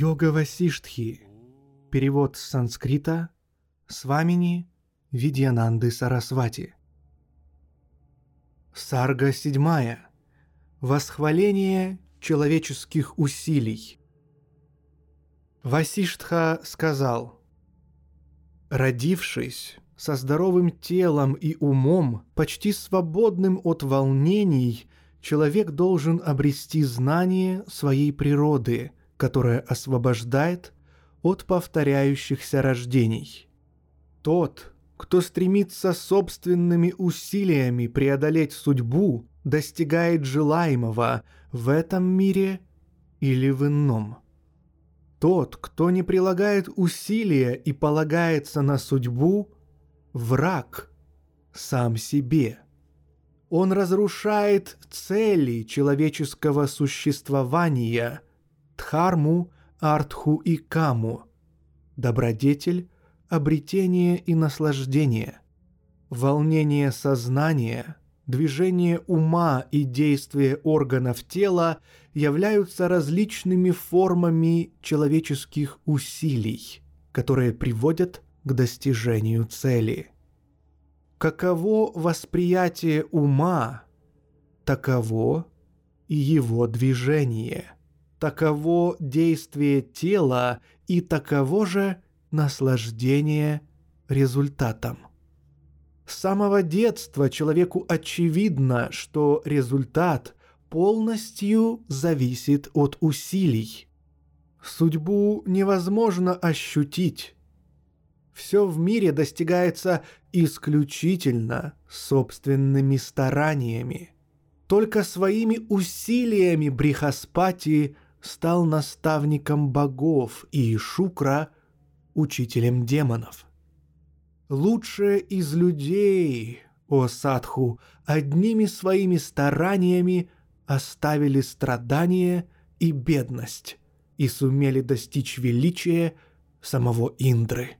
Йога Васиштхи. Перевод с санскрита Свамини Видьянанды Сарасвати. Сарга седьмая. Восхваление человеческих усилий. Васиштха сказал, «Родившись со здоровым телом и умом, почти свободным от волнений, человек должен обрести знание своей природы, которое освобождает от повторяющихся рождений. Тот, кто стремится собственными усилиями преодолеть судьбу, достигает желаемого в этом мире или в ином. Тот, кто не прилагает усилия и полагается на судьбу, враг сам себе. Он разрушает цели человеческого существования, дхарму, артху и каму, добродетель, обретение и наслаждение, волнение сознания, движение ума и действие органов тела являются различными формами человеческих усилий, которые приводят к достижению цели. Каково восприятие ума, таково и его движение. Таково действие тела и таково же наслаждение результатом. С самого детства человеку очевидно, что результат полностью зависит от усилий. Судьбу невозможно ощутить. Все в мире достигается исключительно собственными стараниями. Только своими усилиями Брихаспати стал наставником богов и Шукра – учителем демонов. Лучшие из людей, о Садху, одними своими стараниями оставили страдания и бедность и сумели достичь величия самого Индры.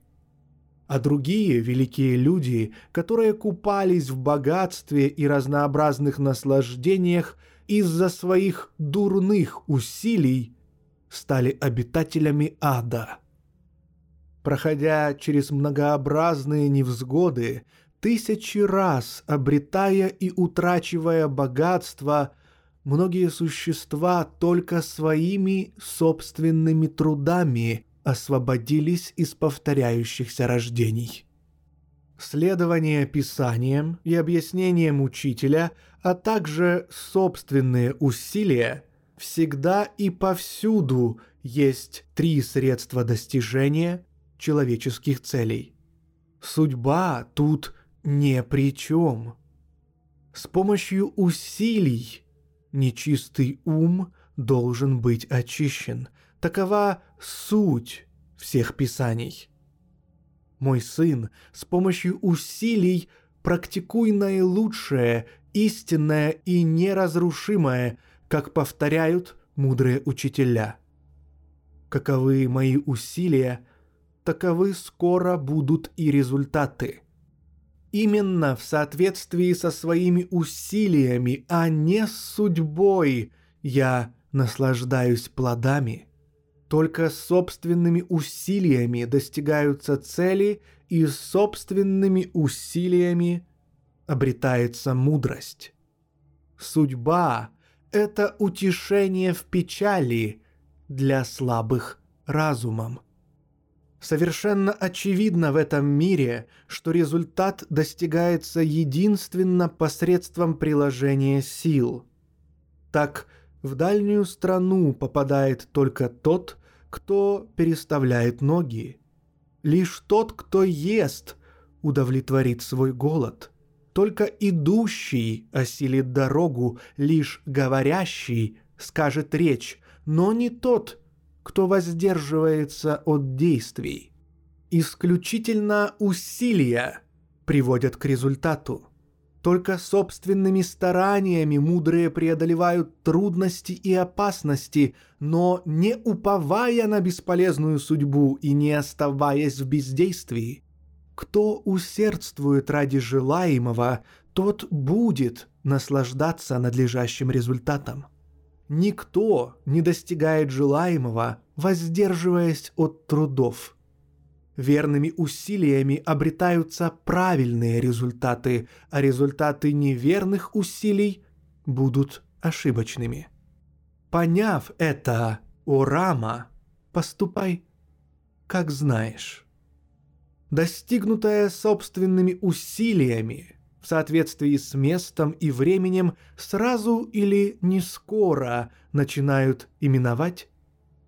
А другие великие люди, которые купались в богатстве и разнообразных наслаждениях из-за своих дурных усилий, стали обитателями ада. Проходя через многообразные невзгоды, тысячи раз обретая и утрачивая богатство, многие существа только своими собственными трудами освободились из повторяющихся рождений. Следование писаниям и объяснениям учителя, а также собственные усилия всегда и повсюду есть три средства достижения человеческих целей. Судьба тут не при чем. С помощью усилий нечистый ум должен быть очищен. Такова суть всех писаний. Мой сын, с помощью усилий практикуй наилучшее, истинное и неразрушимое, как повторяют мудрые учителя. Каковы мои усилия, таковы скоро будут и результаты. Именно в соответствии со своими усилиями, а не с судьбой, я наслаждаюсь плодами – только собственными усилиями достигаются цели, и собственными усилиями обретается мудрость. Судьба — это утешение в печали для слабых разумом. Совершенно очевидно в этом мире, что результат достигается единственно посредством приложения сил. Так, в дальнюю страну попадает только тот, кто переставляет ноги. Лишь тот, кто ест, удовлетворит свой голод. Только идущий осилит дорогу, лишь говорящий скажет речь, но не тот, кто воздерживается от действий. Исключительно усилия приводят к результату. Только собственными стараниями мудрые преодолевают трудности и опасности, но не уповая на бесполезную судьбу и не оставаясь в бездействии. Кто усердствует ради желаемого, тот будет наслаждаться надлежащим результатом. Никто не достигает желаемого, воздерживаясь от трудов – Верными усилиями обретаются правильные результаты, а результаты неверных усилий будут ошибочными. Поняв это, о Рама, поступай, как знаешь. Достигнутое собственными усилиями, в соответствии с местом и временем, сразу или не скоро начинают именовать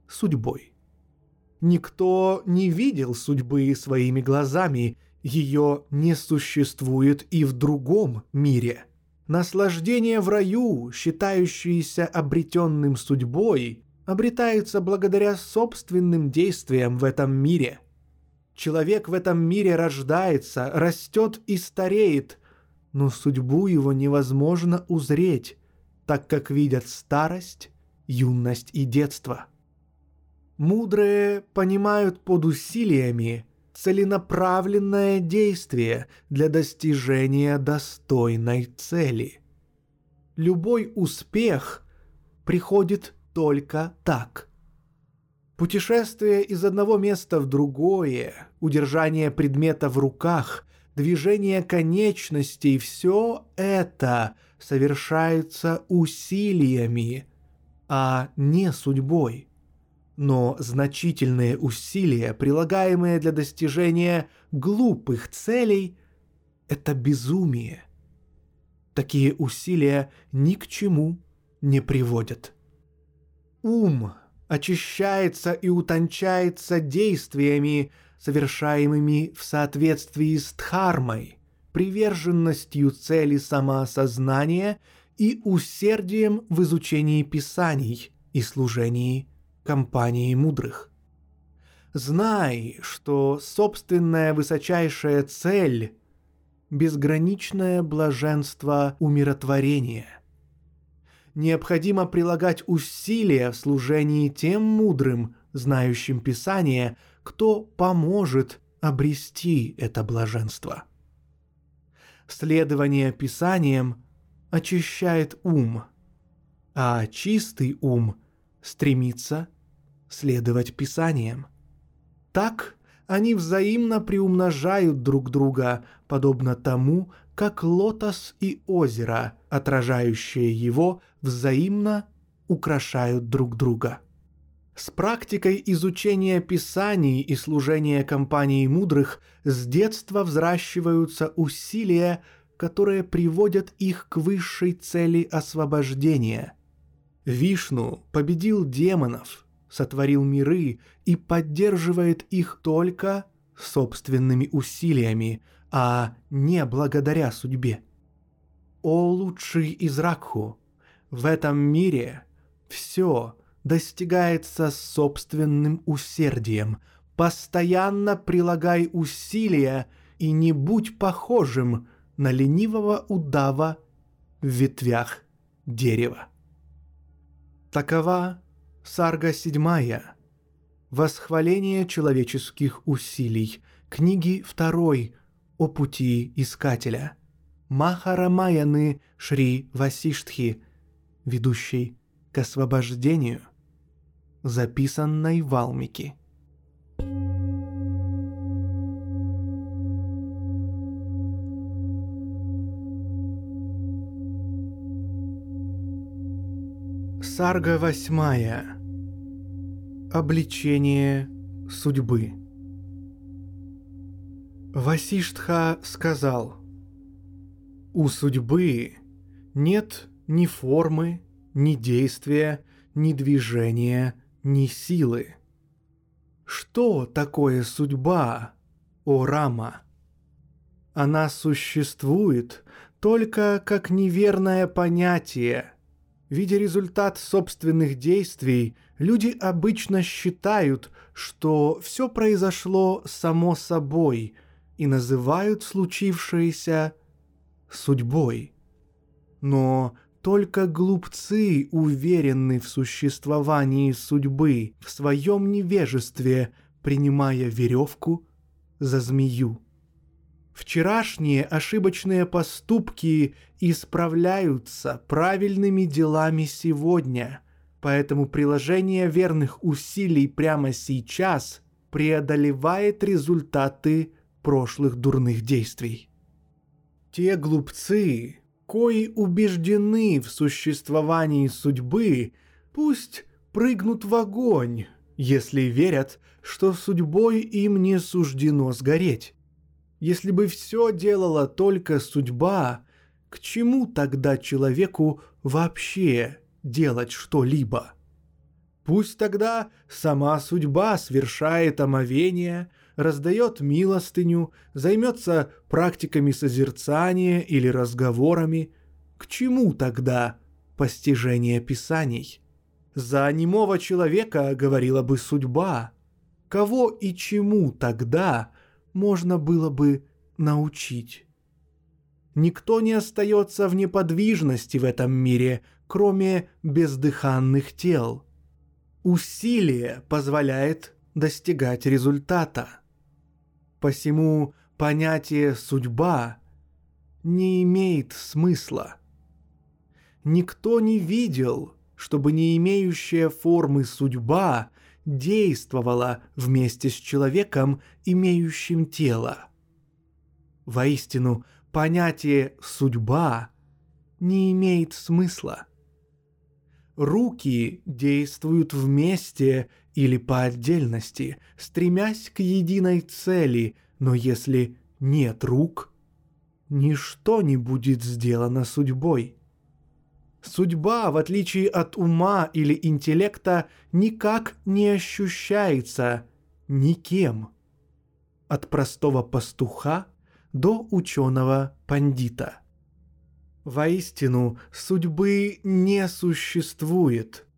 судьбой. Никто не видел судьбы своими глазами, ее не существует и в другом мире. Наслаждение в раю, считающееся обретенным судьбой, обретается благодаря собственным действиям в этом мире. Человек в этом мире рождается, растет и стареет, но судьбу его невозможно узреть, так как видят старость, юность и детство – Мудрые понимают под усилиями целенаправленное действие для достижения достойной цели. Любой успех приходит только так. Путешествие из одного места в другое, удержание предмета в руках, движение конечностей – все это совершается усилиями, а не судьбой – но значительные усилия, прилагаемые для достижения глупых целей, это безумие. Такие усилия ни к чему не приводят. Ум очищается и утончается действиями, совершаемыми в соответствии с дхармой, приверженностью цели самоосознания и усердием в изучении писаний и служении компании мудрых. Знай, что собственная высочайшая цель — безграничное блаженство умиротворения. Необходимо прилагать усилия в служении тем мудрым, знающим Писание, кто поможет обрести это блаженство. Следование Писаниям очищает ум, а чистый ум стремится следовать Писаниям. Так они взаимно приумножают друг друга, подобно тому, как лотос и озеро, отражающие его, взаимно украшают друг друга. С практикой изучения Писаний и служения компании мудрых с детства взращиваются усилия, которые приводят их к высшей цели освобождения – Вишну победил демонов, сотворил миры и поддерживает их только собственными усилиями, а не благодаря судьбе. О лучший из Ракху, в этом мире все достигается собственным усердием. Постоянно прилагай усилия и не будь похожим на ленивого удава в ветвях дерева. Такова Сарга седьмая. Восхваление человеческих усилий. Книги второй о пути искателя. Махарамаяны Шри Васиштхи, ведущий к освобождению, записанной в Сарга восьмая. Обличение судьбы. Васиштха сказал, «У судьбы нет ни формы, ни действия, ни движения, ни силы. Что такое судьба, о Рама? Она существует только как неверное понятие. Видя результат собственных действий, люди обычно считают, что все произошло само собой и называют случившееся судьбой. Но только глупцы уверены в существовании судьбы, в своем невежестве, принимая веревку за змею. Вчерашние ошибочные поступки исправляются правильными делами сегодня, поэтому приложение верных усилий прямо сейчас преодолевает результаты прошлых дурных действий. Те глупцы, кои убеждены в существовании судьбы, пусть прыгнут в огонь, если верят, что судьбой им не суждено сгореть. Если бы все делала только судьба, к чему тогда человеку вообще делать что-либо? Пусть тогда сама судьба совершает омовение, раздает милостыню, займется практиками созерцания или разговорами, к чему тогда постижение писаний? За немого человека говорила бы судьба. Кого и чему тогда можно было бы научить? Никто не остается в неподвижности в этом мире, кроме бездыханных тел. Усилие позволяет достигать результата. Посему понятие «судьба» не имеет смысла. Никто не видел, чтобы не имеющая формы судьба действовала вместе с человеком, имеющим тело. Воистину, понятие «судьба» не имеет смысла. Руки действуют вместе или по отдельности, стремясь к единой цели, но если нет рук, ничто не будет сделано судьбой. Судьба, в отличие от ума или интеллекта, никак не ощущается никем. От простого пастуха до ученого пандита. Воистину, судьбы не существует –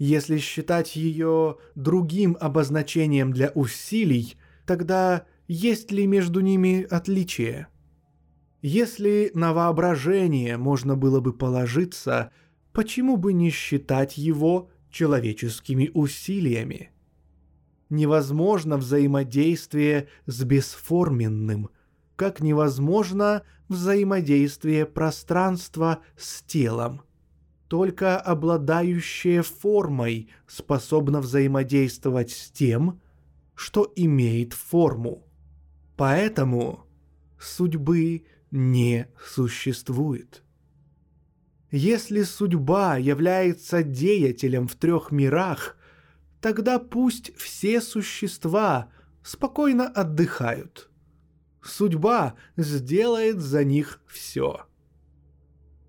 если считать ее другим обозначением для усилий, тогда есть ли между ними отличие? Если на воображение можно было бы положиться, почему бы не считать его человеческими усилиями? Невозможно взаимодействие с бесформенным, как невозможно взаимодействие пространства с телом – только обладающее формой способно взаимодействовать с тем, что имеет форму. Поэтому судьбы не существует. Если судьба является деятелем в трех мирах, тогда пусть все существа спокойно отдыхают. Судьба сделает за них все.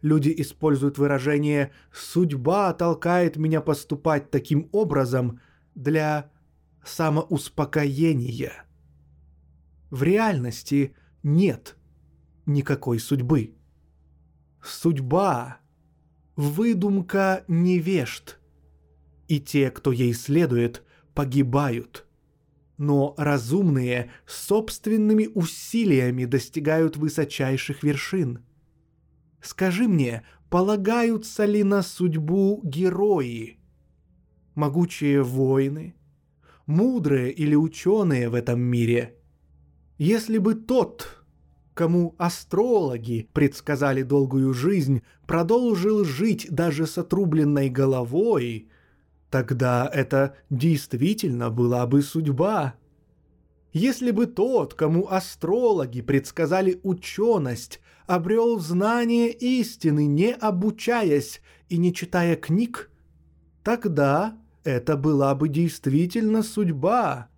Люди используют выражение «судьба толкает меня поступать таким образом» для самоуспокоения. В реальности нет никакой судьбы. Судьба – выдумка невежд, и те, кто ей следует, погибают. Но разумные собственными усилиями достигают высочайших вершин – Скажи мне, полагаются ли на судьбу герои? Могучие воины? Мудрые или ученые в этом мире? Если бы тот, кому астрологи предсказали долгую жизнь, продолжил жить даже с отрубленной головой, тогда это действительно была бы судьба. Если бы тот, кому астрологи предсказали ученость, обрел знание истины, не обучаясь и не читая книг, тогда это была бы действительно судьба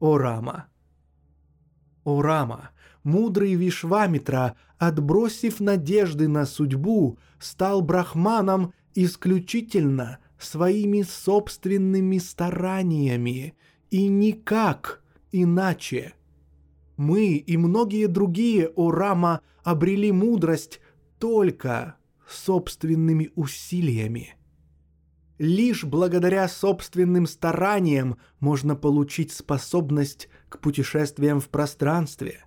Орама. Орама, мудрый Вишвамитра, отбросив надежды на судьбу, стал брахманом исключительно своими собственными стараниями и никак иначе. Мы и многие другие, о Рама, обрели мудрость только собственными усилиями. Лишь благодаря собственным стараниям можно получить способность к путешествиям в пространстве.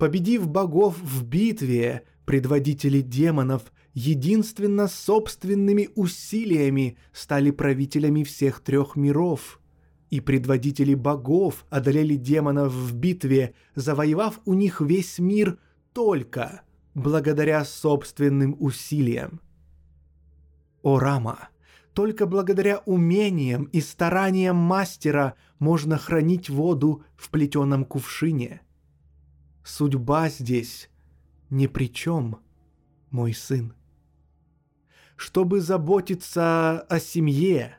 Победив богов в битве, предводители демонов единственно собственными усилиями стали правителями всех трех миров. И предводители богов одолели демонов в битве, завоевав у них весь мир только благодаря собственным усилиям. О Рама, только благодаря умениям и стараниям мастера можно хранить воду в плетеном кувшине. Судьба здесь ни при чем, мой сын. Чтобы заботиться о семье,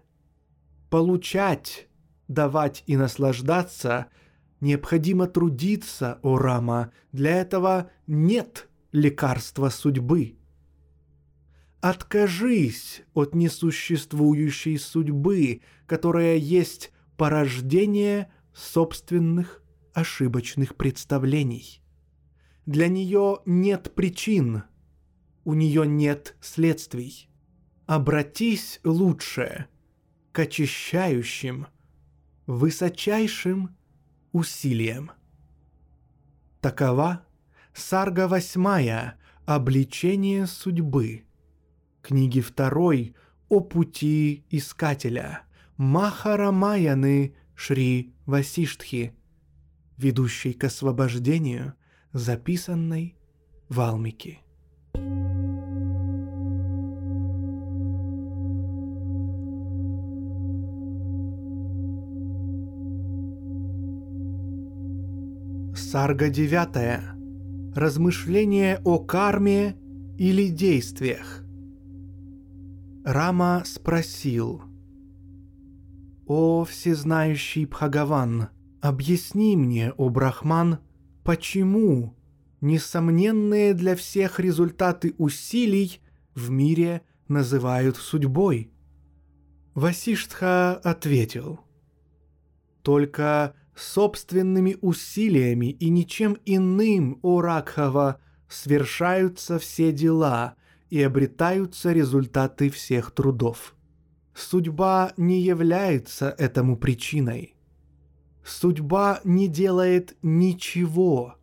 получать, давать и наслаждаться, необходимо трудиться, о Рама. Для этого нет лекарства судьбы – Откажись от несуществующей судьбы, которая есть порождение собственных ошибочных представлений. Для нее нет причин, у нее нет следствий. Обратись лучше к очищающим, высочайшим усилиям. Такова сарга восьмая «Обличение судьбы», книги второй о пути искателя Махарамаяны Шри Васиштхи, ведущей к освобождению, записанной в Алмике. Сарга девятая. Размышление о карме или действиях. Рама спросил. «О всезнающий Бхагаван, объясни мне, о Брахман, почему несомненные для всех результаты усилий в мире называют судьбой?» Васиштха ответил. «Только собственными усилиями и ничем иным, о Ракхава, свершаются все дела, и обретаются результаты всех трудов. Судьба не является этому причиной. Судьба не делает ничего,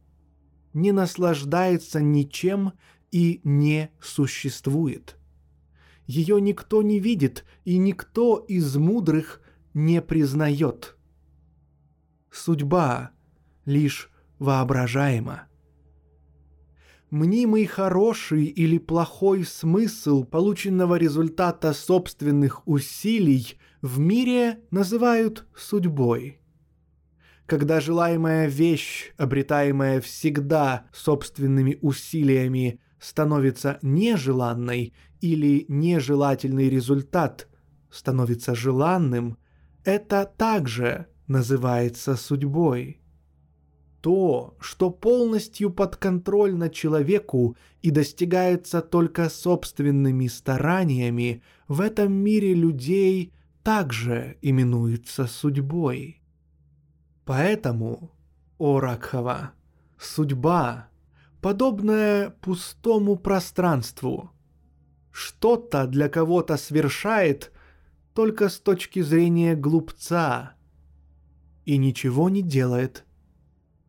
не наслаждается ничем и не существует. Ее никто не видит, и никто из мудрых не признает. Судьба лишь воображаема мнимый хороший или плохой смысл полученного результата собственных усилий в мире называют судьбой. Когда желаемая вещь, обретаемая всегда собственными усилиями, становится нежеланной или нежелательный результат становится желанным, это также называется судьбой то, что полностью подконтрольно человеку и достигается только собственными стараниями, в этом мире людей также именуется судьбой. Поэтому, о Ракхава, судьба, подобная пустому пространству, что-то для кого-то свершает только с точки зрения глупца и ничего не делает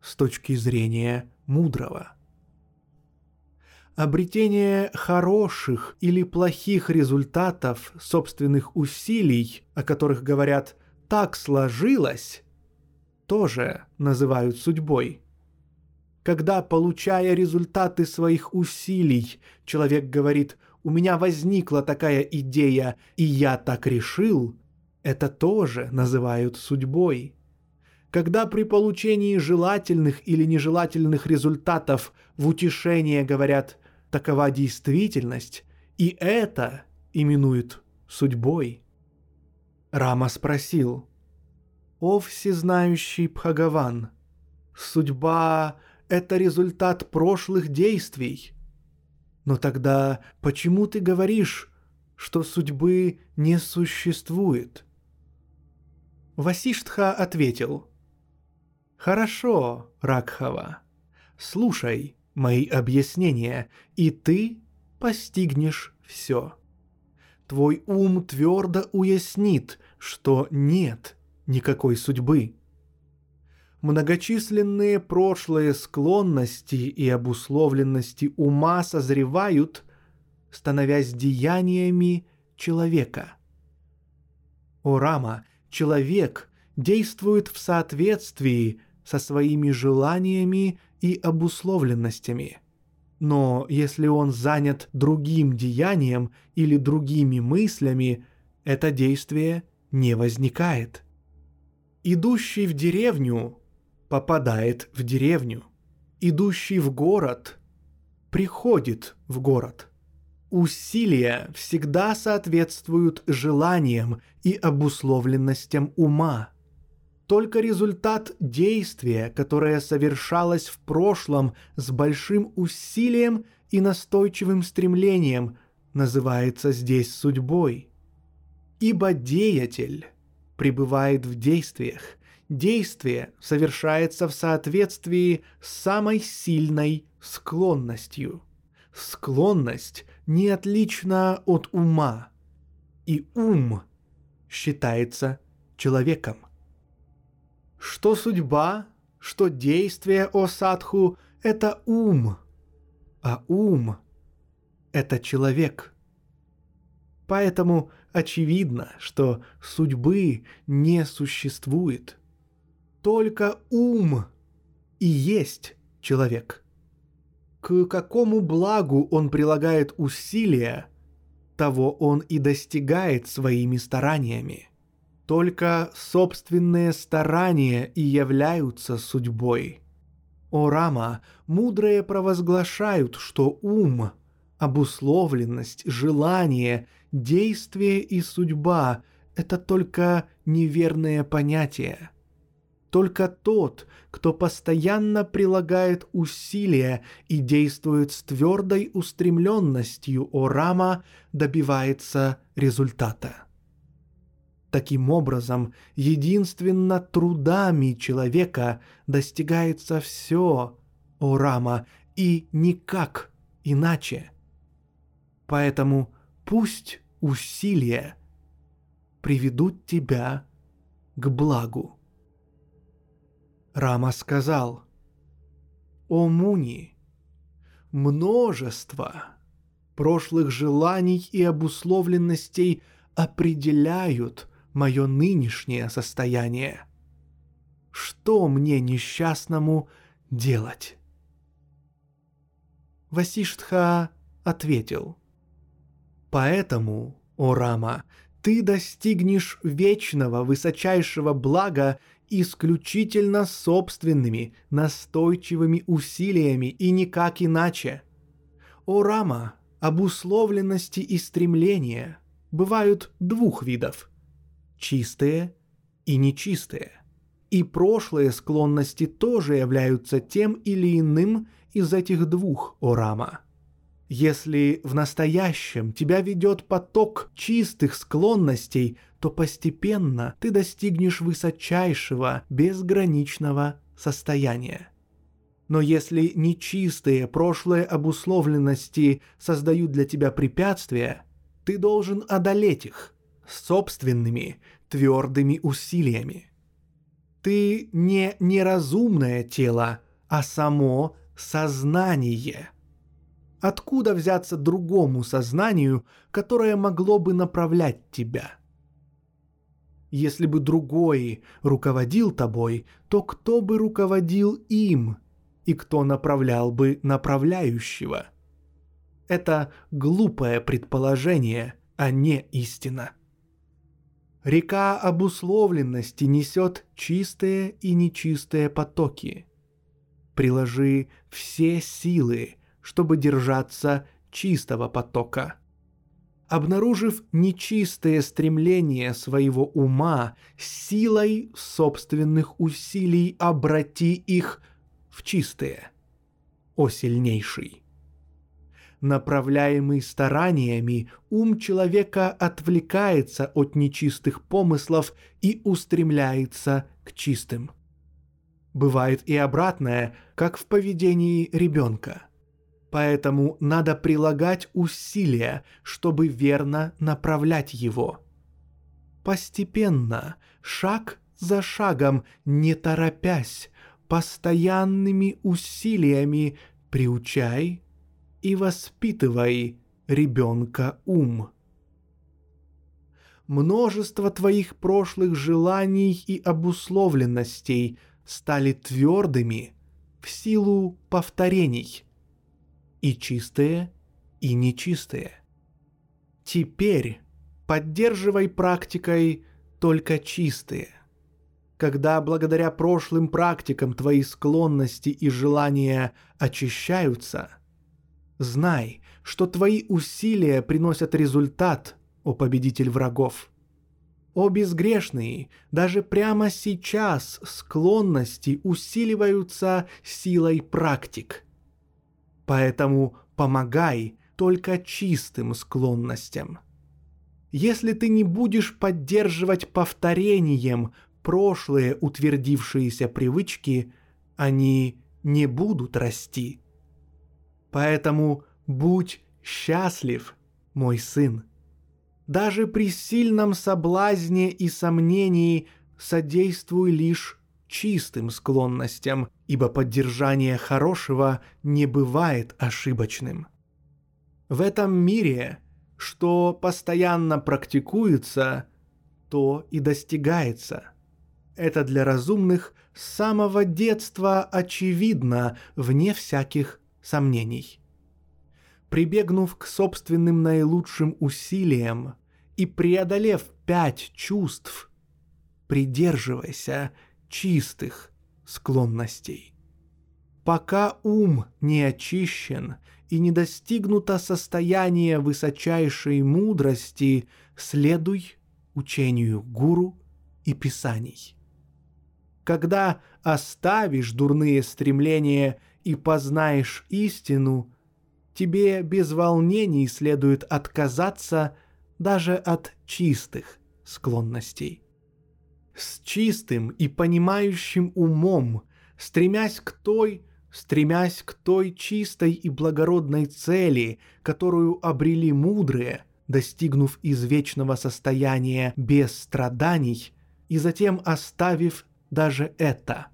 с точки зрения мудрого. Обретение хороших или плохих результатов собственных усилий, о которых говорят «так сложилось», тоже называют судьбой. Когда, получая результаты своих усилий, человек говорит «у меня возникла такая идея, и я так решил», это тоже называют судьбой – когда при получении желательных или нежелательных результатов в утешение говорят «такова действительность», и это именуют судьбой. Рама спросил, «О всезнающий Бхагаван, судьба — это результат прошлых действий. Но тогда почему ты говоришь, что судьбы не существует?» Васиштха ответил – Хорошо, Ракхава. Слушай мои объяснения, и ты постигнешь все. Твой ум твердо уяснит, что нет никакой судьбы. Многочисленные прошлые склонности и обусловленности ума созревают, становясь деяниями человека. О Рама, человек действует в соответствии со своими желаниями и обусловленностями. Но если он занят другим деянием или другими мыслями, это действие не возникает. Идущий в деревню попадает в деревню. Идущий в город приходит в город. Усилия всегда соответствуют желаниям и обусловленностям ума. Только результат действия, которое совершалось в прошлом с большим усилием и настойчивым стремлением, называется здесь судьбой. Ибо деятель пребывает в действиях. Действие совершается в соответствии с самой сильной склонностью. Склонность не отлична от ума, и ум считается человеком. Что судьба, что действие о садху – это ум, а ум – это человек. Поэтому очевидно, что судьбы не существует. Только ум и есть человек. К какому благу он прилагает усилия, того он и достигает своими стараниями. Только собственные старания и являются судьбой. О Рама, мудрые провозглашают, что ум, обусловленность, желание, действие и судьба – это только неверные понятия. Только тот, кто постоянно прилагает усилия и действует с твердой устремленностью о Рама, добивается результата. Таким образом, единственно трудами человека достигается все, о Рама, и никак иначе. Поэтому пусть усилия приведут тебя к благу. Рама сказал, «О Муни, множество прошлых желаний и обусловленностей определяют мое нынешнее состояние. Что мне несчастному делать? Васиштха ответил. Поэтому, о Рама, ты достигнешь вечного высочайшего блага исключительно собственными настойчивыми усилиями и никак иначе. О Рама, обусловленности и стремления бывают двух видов чистые и нечистые. И прошлые склонности тоже являются тем или иным из этих двух орама. Если в настоящем тебя ведет поток чистых склонностей, то постепенно ты достигнешь высочайшего, безграничного состояния. Но если нечистые прошлые обусловленности создают для тебя препятствия, ты должен одолеть их – собственными твердыми усилиями. Ты не неразумное тело, а само сознание. Откуда взяться другому сознанию, которое могло бы направлять тебя? Если бы другой руководил тобой, то кто бы руководил им, и кто направлял бы направляющего? Это глупое предположение, а не истина. Река обусловленности несет чистые и нечистые потоки. Приложи все силы, чтобы держаться чистого потока. Обнаружив нечистые стремления своего ума, силой собственных усилий обрати их в чистые. О сильнейший! направляемый стараниями, ум человека отвлекается от нечистых помыслов и устремляется к чистым. Бывает и обратное, как в поведении ребенка. Поэтому надо прилагать усилия, чтобы верно направлять его. Постепенно, шаг за шагом, не торопясь, постоянными усилиями приучай и воспитывай ребенка ум. Множество твоих прошлых желаний и обусловленностей стали твердыми в силу повторений. И чистые, и нечистые. Теперь поддерживай практикой только чистые – когда благодаря прошлым практикам твои склонности и желания очищаются, знай, что твои усилия приносят результат, о победитель врагов. О безгрешные, даже прямо сейчас склонности усиливаются силой практик. Поэтому помогай только чистым склонностям. Если ты не будешь поддерживать повторением прошлые утвердившиеся привычки, они не будут расти. Поэтому будь счастлив, мой сын. Даже при сильном соблазне и сомнении содействуй лишь чистым склонностям, ибо поддержание хорошего не бывает ошибочным. В этом мире, что постоянно практикуется, то и достигается – это для разумных с самого детства очевидно, вне всяких сомнений. Прибегнув к собственным наилучшим усилиям и преодолев пять чувств, придерживайся чистых склонностей. Пока ум не очищен и не достигнуто состояние высочайшей мудрости, следуй учению гуру и писаний когда оставишь дурные стремления и познаешь истину, тебе без волнений следует отказаться даже от чистых склонностей. С чистым и понимающим умом, стремясь к той, стремясь к той чистой и благородной цели, которую обрели мудрые, достигнув извечного состояния без страданий, и затем оставив даже это.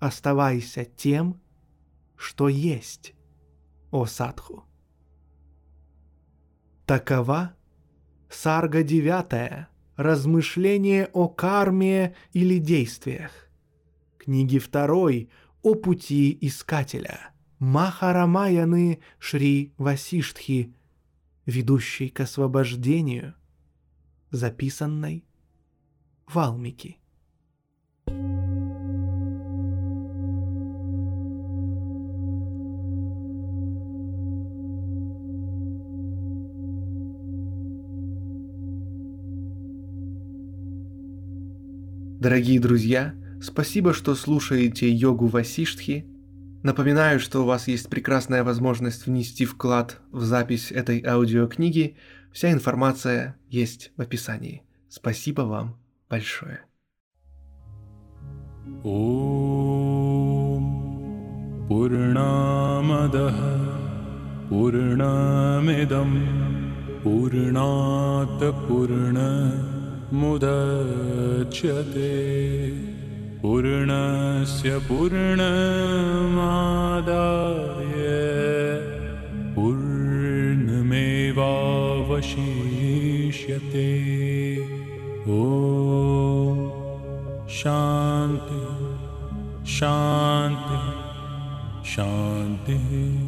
Оставайся тем, что есть, о Садху. Такова Сарга девятая, размышление о карме или действиях. Книги второй о пути искателя. Махарамаяны Шри Васиштхи, ведущей к освобождению, записанной Валмики. Дорогие друзья, спасибо, что слушаете йогу Васиштхи. Напоминаю, что у вас есть прекрасная возможность внести вклад в запись этой аудиокниги. Вся информация есть в описании. Спасибо вам большое. ॐ पूर्णामदः पूर्णमिदं पूर्णात् पूर्णमुदच्यते पूर्णस्य पूर्णमादाय पूर्णमेवावशिष्यते। ॐ शान्ति शान्ति शान्तिः